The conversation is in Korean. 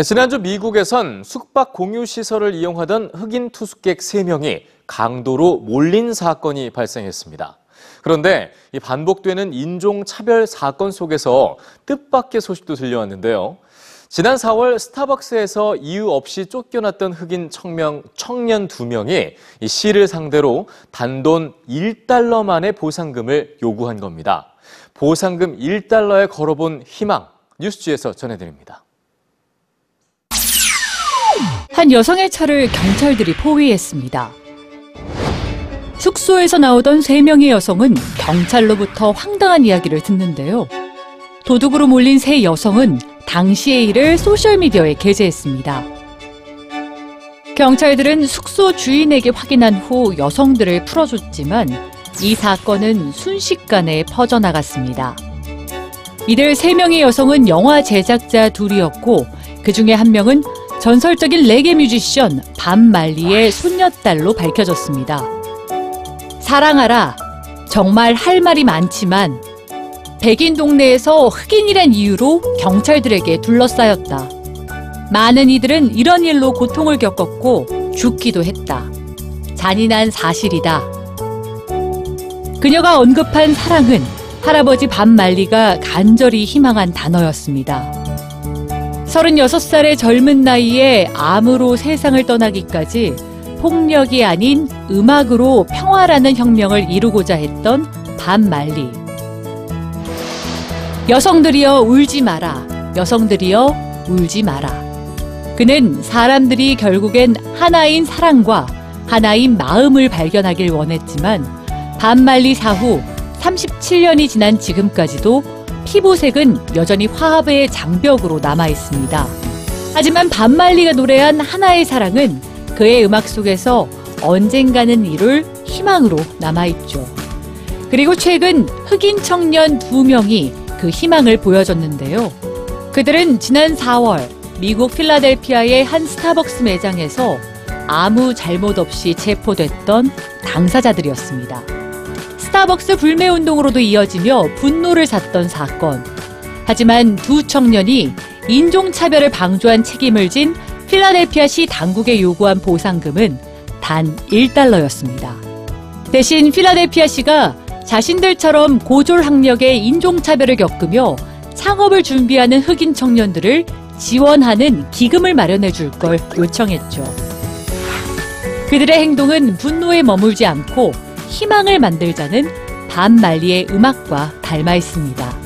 네, 지난주 미국에선 숙박 공유 시설을 이용하던 흑인 투숙객 3명이 강도로 몰린 사건이 발생했습니다. 그런데 이 반복되는 인종차별 사건 속에서 뜻밖의 소식도 들려왔는데요. 지난 4월 스타벅스에서 이유 없이 쫓겨났던 흑인 청명, 청년 2명이 이 씨를 상대로 단돈 1달러 만의 보상금을 요구한 겁니다. 보상금 1달러에 걸어본 희망, 뉴스지에서 전해드립니다. 한 여성의 차를 경찰들이 포위했습니다. 숙소에서 나오던 세 명의 여성은 경찰로부터 황당한 이야기를 듣는데요. 도둑으로 몰린 세 여성은 당시의 일을 소셜미디어에 게재했습니다. 경찰들은 숙소 주인에게 확인한 후 여성들을 풀어줬지만 이 사건은 순식간에 퍼져나갔습니다. 이들 세 명의 여성은 영화 제작자 둘이었고 그 중에 한 명은 전설적인 레게 뮤지션 밤 말리의 손녀딸로 밝혀졌습니다. 사랑하라. 정말 할 말이 많지만 백인 동네에서 흑인이란 이유로 경찰들에게 둘러싸였다. 많은 이들은 이런 일로 고통을 겪었고 죽기도 했다. 잔인한 사실이다. 그녀가 언급한 사랑은 할아버지 밤 말리가 간절히 희망한 단어였습니다. 36살의 젊은 나이에 암으로 세상을 떠나기까지 폭력이 아닌 음악으로 평화라는 혁명을 이루고자 했던 밤 말리. 여성들이여 울지 마라. 여성들이여 울지 마라. 그는 사람들이 결국엔 하나인 사랑과 하나인 마음을 발견하길 원했지만 반말리 사후 37년이 지난 지금까지도 피부색은 여전히 화합의 장벽으로 남아 있습니다. 하지만 반말리가 노래한 하나의 사랑은 그의 음악 속에서 언젠가는 이룰 희망으로 남아있죠. 그리고 최근 흑인 청년 두 명이 그 희망을 보여줬는데요. 그들은 지난 4월 미국 필라델피아의 한 스타벅스 매장에서 아무 잘못 없이 체포됐던 당사자들이었습니다. 스타벅스 불매 운동으로도 이어지며 분노를 샀던 사건. 하지만 두 청년이 인종차별을 방조한 책임을 진 필라델피아시 당국에 요구한 보상금은 단 1달러였습니다. 대신 필라델피아시가 자신들처럼 고졸 학력의 인종차별을 겪으며 창업을 준비하는 흑인 청년들을 지원하는 기금을 마련해 줄 걸 요청했죠. 그들의 행동은 분노에 머물지 않고 희망을 만들자는 반말리의 음악과 닮아 있습니다.